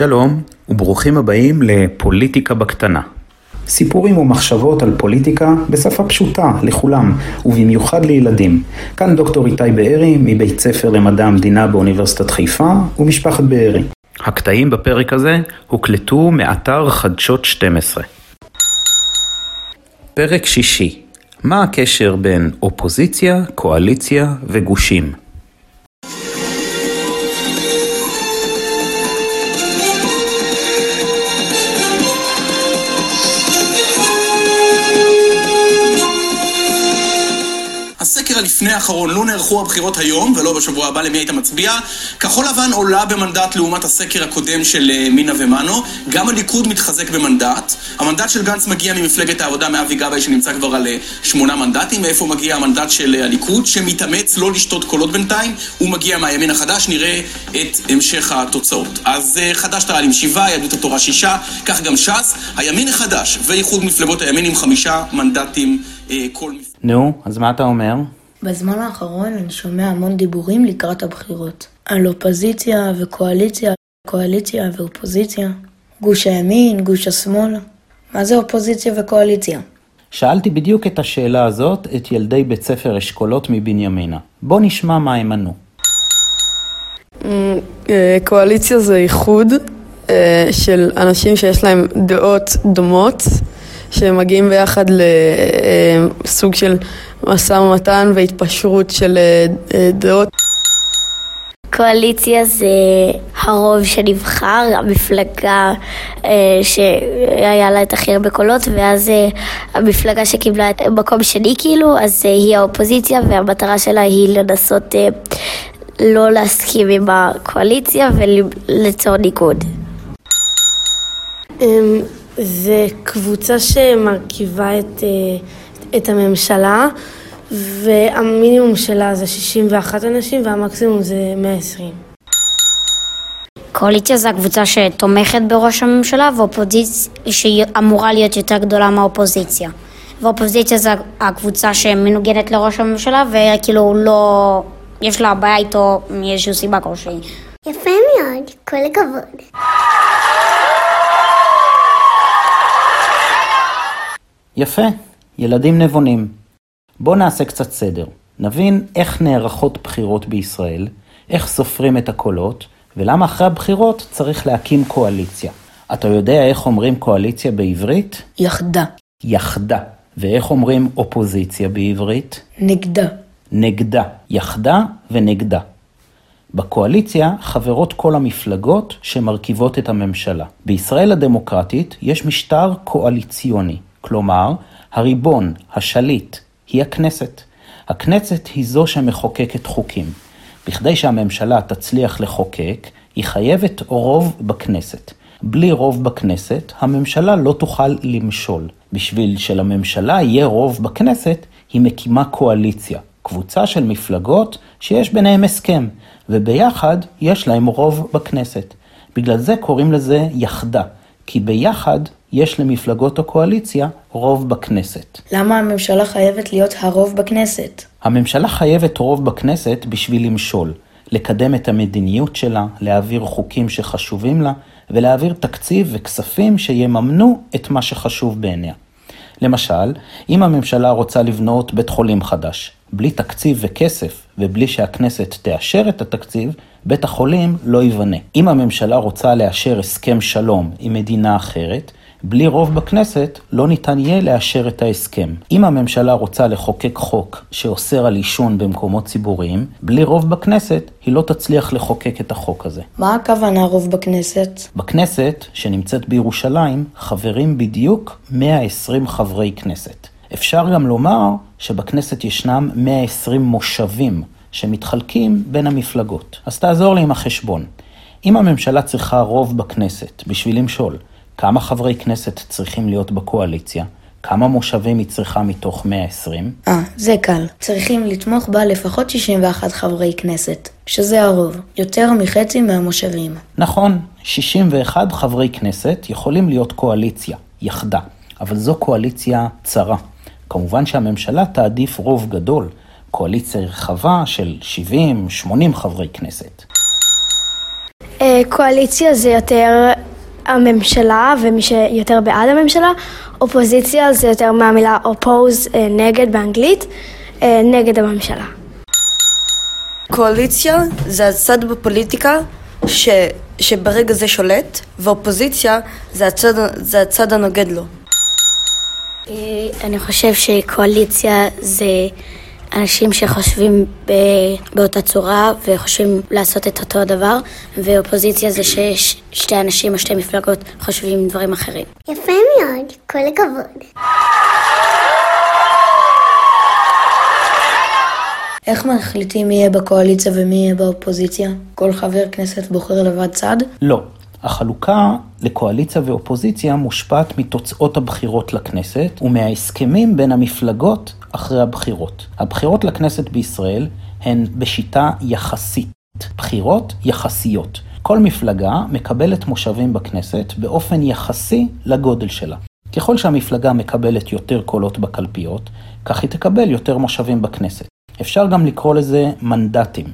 שלום, וברוכים הבאים לפוליטיקה בקטנה. סיפורים ומחשבות על פוליטיקה בשפה פשוטה לכולם, ובמיוחד לילדים. כאן דוקטור איתי בארי, מבית ספר למדע המדינה באוניברסיטת חיפה, ומשפחת בארי. הקטעים בפרק הזה הוקלטו מאתר חדשות 12. פרק שישי מה הקשר בין אופוזיציה, קואליציה וגושים? הסקר הלפני האחרון, לא נערכו הבחירות היום ולא בשבוע הבא למי היית מצביע. כחול לבן עולה במנדט לעומת הסקר הקודם של אה, מינה ומנו. גם הליכוד מתחזק במנדט. המנדט של גנץ מגיע ממפלגת העבודה מאבי גבאי שנמצא כבר על אה, שמונה מנדטים. מאיפה מגיע המנדט של אה, הליכוד שמתאמץ לא לשתות קולות בינתיים? הוא מגיע מהימין החדש, נראה את המשך התוצאות. אז חד"ש תע"ל עם שבעה, יהדות התורה שישה, כך גם ש"ס. הימין החדש ואיחוד מפלגות הימין עם חמישה מנדטים כל. נו, אז מה אתה אומר? בזמן האחרון אני שומע המון דיבורים לקראת הבחירות. על אופוזיציה וקואליציה, קואליציה ואופוזיציה. גוש הימין, גוש השמאל. מה זה אופוזיציה וקואליציה? שאלתי בדיוק את השאלה הזאת את ילדי בית ספר אשכולות מבנימינה. בוא נשמע מה הם ענו. אה, קואליציה זה איחוד אה, של אנשים שיש להם דעות דומות. שמגיעים ביחד לסוג של משא ומתן והתפשרות של אה, אה, דעות. קואליציה זה הרוב שנבחר, המפלגה אה, שהיה לה את הכי הרבה קולות, ואז אה, המפלגה שקיבלה את מקום שני כאילו, אז אה, היא האופוזיציה, והמטרה שלה היא לנסות אה, לא להסכים עם הקואליציה וליצור ניגוד. זה קבוצה שמרכיבה את, אה, את הממשלה, והמינימום שלה זה 61 אנשים והמקסימום זה 120. קואליציה זה הקבוצה שתומכת בראש הממשלה ואופוזיציה שהיא אמורה להיות יותר גדולה מהאופוזיציה. ואופוזיציה זה הקבוצה שמנוגדת לראש הממשלה וכאילו לא... יש לה בעיה איתו מאיזושהי סיבה כלשהי. יפה מאוד, כל הכבוד. יפה, ילדים נבונים. בואו נעשה קצת סדר. נבין איך נערכות בחירות בישראל, איך סופרים את הקולות, ולמה אחרי הבחירות צריך להקים קואליציה. אתה יודע איך אומרים קואליציה בעברית? יחדה. יחדה. ואיך אומרים אופוזיציה בעברית? נגדה. נגדה. יחדה ונגדה. בקואליציה חברות כל המפלגות שמרכיבות את הממשלה. בישראל הדמוקרטית יש משטר קואליציוני. כלומר, הריבון, השליט, היא הכנסת. הכנסת היא זו שמחוקקת חוקים. בכדי שהממשלה תצליח לחוקק, היא חייבת רוב בכנסת. בלי רוב בכנסת, הממשלה לא תוכל למשול. בשביל שלממשלה יהיה רוב בכנסת, היא מקימה קואליציה, קבוצה של מפלגות שיש ביניהם הסכם, וביחד יש להם רוב בכנסת. בגלל זה קוראים לזה יחדה, כי ביחד יש למפלגות הקואליציה רוב בכנסת. למה הממשלה חייבת להיות הרוב בכנסת? הממשלה חייבת רוב בכנסת בשביל למשול, לקדם את המדיניות שלה, להעביר חוקים שחשובים לה, ולהעביר תקציב וכספים שיממנו את מה שחשוב בעיניה. למשל, אם הממשלה רוצה לבנות בית חולים חדש, בלי תקציב וכסף, ובלי שהכנסת תאשר את התקציב, בית החולים לא ייבנה. אם הממשלה רוצה לאשר הסכם שלום עם מדינה אחרת, בלי רוב בכנסת לא ניתן יהיה לאשר את ההסכם. אם הממשלה רוצה לחוקק חוק שאוסר על עישון במקומות ציבוריים, בלי רוב בכנסת היא לא תצליח לחוקק את החוק הזה. מה הכוונה רוב בכנסת? בכנסת, שנמצאת בירושלים, חברים בדיוק 120 חברי כנסת. אפשר גם לומר שבכנסת ישנם 120 מושבים שמתחלקים בין המפלגות. אז תעזור לי עם החשבון. אם הממשלה צריכה רוב בכנסת בשביל למשול, כמה חברי כנסת צריכים להיות בקואליציה? כמה מושבים היא צריכה מתוך 120? אה, זה קל. צריכים לתמוך בה לפחות 61 חברי כנסת, שזה הרוב, יותר מחצי מהמושבים. נכון, 61 חברי כנסת יכולים להיות קואליציה, יחדה, אבל זו קואליציה צרה. כמובן שהממשלה תעדיף רוב גדול, קואליציה רחבה של 70-80 חברי כנסת. אה, קואליציה זה יותר הממשלה ומי שיותר בעד הממשלה, אופוזיציה זה יותר מהמילה oppose, אה, נגד באנגלית, אה, נגד הממשלה. קואליציה זה הצד בפוליטיקה ש, שברגע זה שולט, ואופוזיציה זה הצד, זה הצד הנוגד לו. אני חושב שקואליציה זה אנשים שחושבים ב- באותה צורה וחושבים לעשות את אותו הדבר, ואופוזיציה זה שיש שתי אנשים או שתי מפלגות חושבים דברים אחרים. יפה מאוד, כל הכבוד. איך מחליטים מי יהיה בקואליציה ומי יהיה באופוזיציה? כל חבר כנסת בוחר לבד צד? לא. החלוקה לקואליציה ואופוזיציה מושפעת מתוצאות הבחירות לכנסת ומההסכמים בין המפלגות אחרי הבחירות. הבחירות לכנסת בישראל הן בשיטה יחסית. בחירות יחסיות. כל מפלגה מקבלת מושבים בכנסת באופן יחסי לגודל שלה. ככל שהמפלגה מקבלת יותר קולות בקלפיות, כך היא תקבל יותר מושבים בכנסת. אפשר גם לקרוא לזה מנדטים.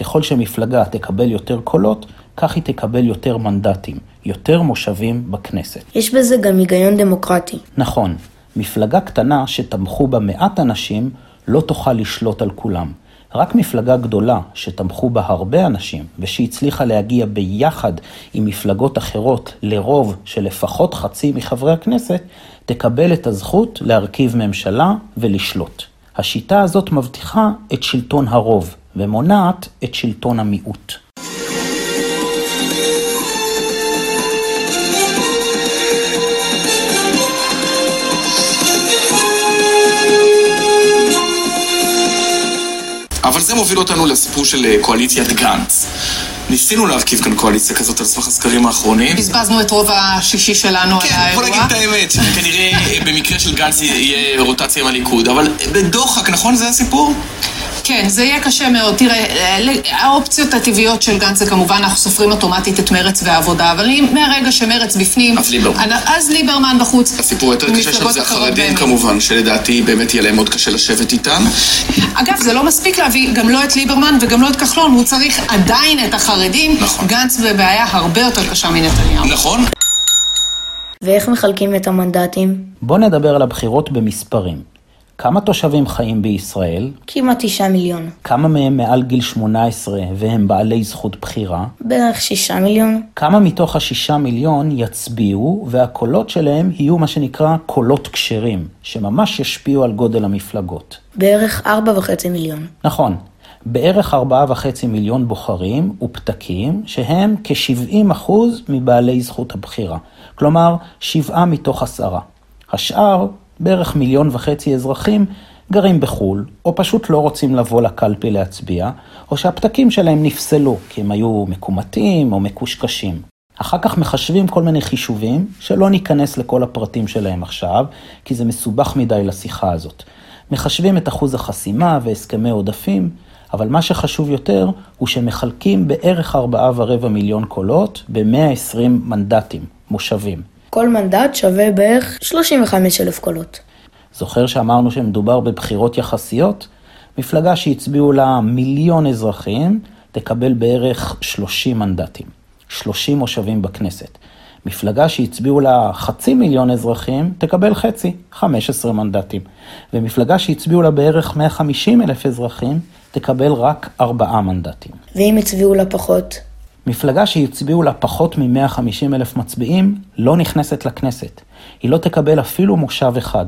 ככל שמפלגה תקבל יותר קולות, כך היא תקבל יותר מנדטים, יותר מושבים בכנסת. יש בזה גם היגיון דמוקרטי. נכון, מפלגה קטנה שתמכו בה מעט אנשים לא תוכל לשלוט על כולם. רק מפלגה גדולה שתמכו בה הרבה אנשים ושהצליחה להגיע ביחד עם מפלגות אחרות לרוב של לפחות חצי מחברי הכנסת, תקבל את הזכות להרכיב ממשלה ולשלוט. השיטה הזאת מבטיחה את שלטון הרוב ומונעת את שלטון המיעוט. אבל זה מוביל אותנו לסיפור של אה, קואליציית גנץ. ניסינו להרכיב כאן קואליציה כזאת על סמך הסקרים האחרונים. בזבזנו את רוב השישי שלנו על כן, האירוע. בוא נגיד את האמת, כנראה אה, במקרה של גנץ יהיה רוטציה עם הליכוד, אבל בדוחק, נכון זה הסיפור? כן, זה יהיה קשה מאוד. תראה, אה, האופציות הטבעיות של גנץ זה כמובן, אנחנו סופרים אוטומטית את מרץ והעבודה, אבל אם מהרגע שמרץ בפנים... אז ליברמן. אז ליברמן בחוץ. הסיפור היותר קשה שם זה החרדים. כמובן, שלדעתי באמת יהיה להם מאוד קשה לשבת איתם. אגב, זה לא מספיק להביא גם לא את ליברמן וגם לא את כחלון, הוא צריך עדיין את החרדים. נכון. גנץ בבעיה הרבה יותר קשה מנתניהו. נכון? ואיך מחלקים את המנדטים? בואו נדבר על הבחירות במספרים. כמה תושבים חיים בישראל? כמעט תשעה מיליון. כמה מהם מעל גיל 18 והם בעלי זכות בחירה? בערך שישה מיליון. כמה מתוך השישה מיליון יצביעו והקולות שלהם יהיו מה שנקרא קולות כשרים, שממש ישפיעו על גודל המפלגות. בערך ארבע וחצי מיליון. נכון, בערך ארבעה וחצי מיליון בוחרים ופתקים שהם כ-70% מבעלי זכות הבחירה. כלומר, שבעה מתוך עשרה. השאר, בערך מיליון וחצי אזרחים, גרים בחו"ל, או פשוט לא רוצים לבוא לקלפי להצביע, או שהפתקים שלהם נפסלו, כי הם היו מקומטים או מקושקשים. אחר כך מחשבים כל מיני חישובים, שלא ניכנס לכל הפרטים שלהם עכשיו, כי זה מסובך מדי לשיחה הזאת. מחשבים את אחוז החסימה והסכמי עודפים, אבל מה שחשוב יותר הוא שמחלקים בערך ארבעה ורבע מיליון קולות ב-120 מנדטים, מושבים. כל מנדט שווה בערך 35 אלף קולות. זוכר שאמרנו שמדובר בבחירות יחסיות? מפלגה שהצביעו לה מיליון אזרחים, תקבל בערך 30 מנדטים. 30 מושבים בכנסת. מפלגה שהצביעו לה חצי מיליון אזרחים, תקבל חצי, 15 מנדטים. ומפלגה שהצביעו לה בערך 150 אלף אזרחים, תקבל רק 4 מנדטים. ואם הצביעו לה פחות? מפלגה שהצביעו לה פחות מ-150 אלף מצביעים, לא נכנסת לכנסת. היא לא תקבל אפילו מושב אחד.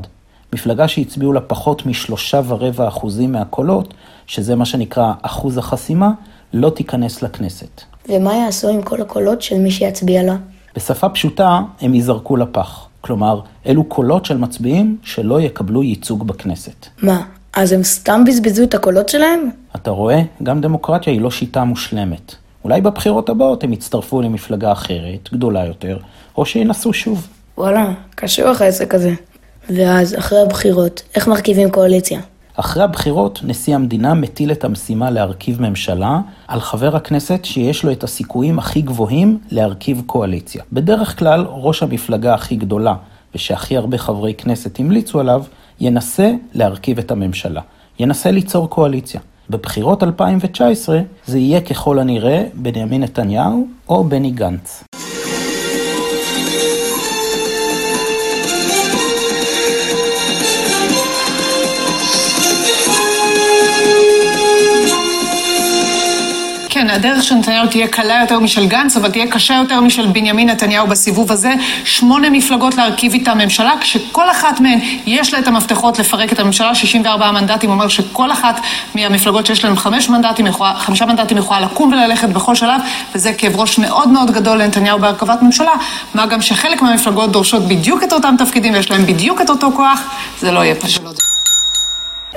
מפלגה שהצביעו לה פחות משלושה ורבע אחוזים מהקולות, שזה מה שנקרא אחוז החסימה, לא תיכנס לכנסת. ומה יעשו עם כל הקולות של מי שיצביע לה? בשפה פשוטה, הם ייזרקו לפח. כלומר, אלו קולות של מצביעים שלא יקבלו ייצוג בכנסת. מה, אז הם סתם בזבזו את הקולות שלהם? אתה רואה? גם דמוקרטיה היא לא שיטה מושלמת. אולי בבחירות הבאות הם יצטרפו למפלגה אחרת, גדולה יותר, או שינסו שוב. וואלה, קשוח העסק הזה. ואז, אחרי הבחירות, איך מרכיבים קואליציה? אחרי הבחירות, נשיא המדינה מטיל את המשימה להרכיב ממשלה על חבר הכנסת שיש לו את הסיכויים הכי גבוהים להרכיב קואליציה. בדרך כלל, ראש המפלגה הכי גדולה, ושהכי הרבה חברי כנסת המליצו עליו, ינסה להרכיב את הממשלה. ינסה ליצור קואליציה. בבחירות 2019 זה יהיה ככל הנראה בנימין נתניהו או בני גנץ. כן, הדרך של נתניהו תהיה קלה יותר משל גנץ, אבל תהיה קשה יותר משל בנימין נתניהו בסיבוב הזה. שמונה מפלגות להרכיב איתה ממשלה, כשכל אחת מהן יש לה את המפתחות לפרק את הממשלה, 64 מנדטים, אומר שכל אחת מהמפלגות שיש להן חמש מנדטים, חמישה מנדטים יכולה לקום וללכת בכל שלב, וזה כאב ראש מאוד מאוד גדול לנתניהו בהרכבת ממשלה, מה גם שחלק מהמפלגות דורשות בדיוק את אותם תפקידים ויש להן בדיוק את אותו כוח, זה לא יהיה פשוט.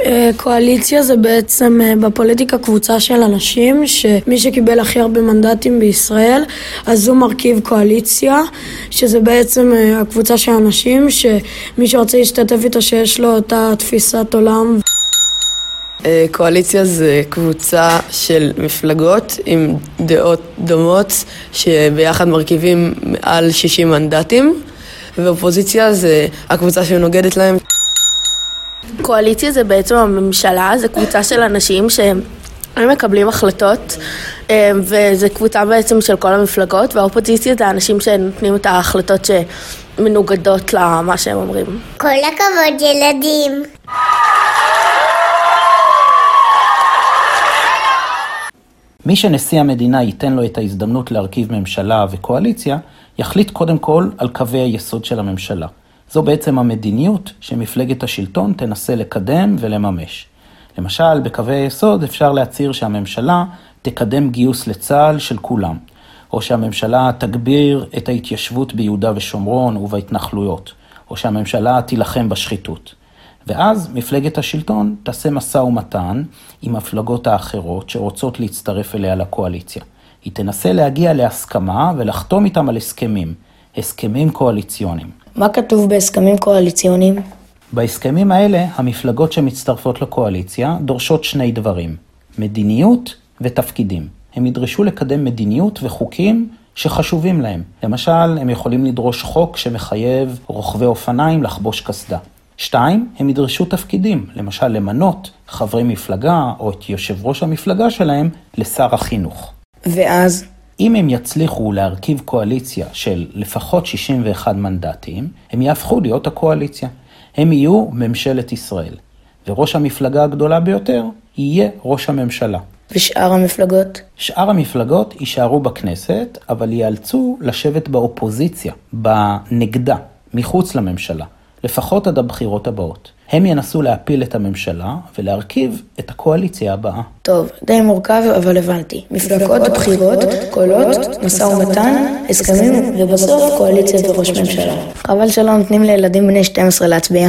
אה, קואליציה זה בעצם אה, בפוליטיקה קבוצה של אנשים שמי שקיבל הכי הרבה מנדטים בישראל אז הוא מרכיב קואליציה שזה בעצם אה, הקבוצה של אנשים שמי שרוצה להשתתף איתו שיש לו אותה תפיסת עולם. קואליציה זה קבוצה של מפלגות עם דעות דומות שביחד מרכיבים מעל 60 מנדטים ואופוזיציה זה הקבוצה שנוגדת להם קואליציה זה בעצם הממשלה, זה קבוצה של אנשים שהם מקבלים החלטות וזה קבוצה בעצם של כל המפלגות והאופוזיציה זה האנשים שנותנים את ההחלטות שמנוגדות למה שהם אומרים. כל הכבוד ילדים. מי שנשיא המדינה ייתן לו את ההזדמנות להרכיב ממשלה וקואליציה, יחליט קודם כל על קווי היסוד של הממשלה. זו בעצם המדיניות שמפלגת השלטון תנסה לקדם ולממש. למשל, בקווי היסוד אפשר להצהיר שהממשלה תקדם גיוס לצה"ל של כולם, או שהממשלה תגביר את ההתיישבות ביהודה ושומרון ובהתנחלויות, או שהממשלה תילחם בשחיתות. ואז מפלגת השלטון תעשה משא ומתן עם המפלגות האחרות שרוצות להצטרף אליה לקואליציה. היא תנסה להגיע להסכמה ולחתום איתם על הסכמים, הסכמים קואליציוניים. מה כתוב בהסכמים קואליציוניים? בהסכמים האלה, המפלגות שמצטרפות לקואליציה דורשות שני דברים, מדיניות ותפקידים. הם ידרשו לקדם מדיניות וחוקים שחשובים להם. למשל, הם יכולים לדרוש חוק שמחייב רוכבי אופניים לחבוש קסדה. שתיים, הם ידרשו תפקידים, למשל למנות חברי מפלגה או את יושב ראש המפלגה שלהם לשר החינוך. ואז? אם הם יצליחו להרכיב קואליציה של לפחות 61 מנדטים, הם יהפכו להיות הקואליציה. הם יהיו ממשלת ישראל. וראש המפלגה הגדולה ביותר יהיה ראש הממשלה. ושאר המפלגות? שאר המפלגות יישארו בכנסת, אבל ייאלצו לשבת באופוזיציה, בנגדה, מחוץ לממשלה, לפחות עד הבחירות הבאות. הם ינסו להפיל את הממשלה ולהרכיב את הקואליציה הבאה. טוב, די מורכב, אבל הבנתי. מפלגות, בחירות, קולות, משא ומתן, הסכמים, ובסוף קואליציה וראש ממשלה. חבל שלא נותנים לילדים בני 12 להצביע.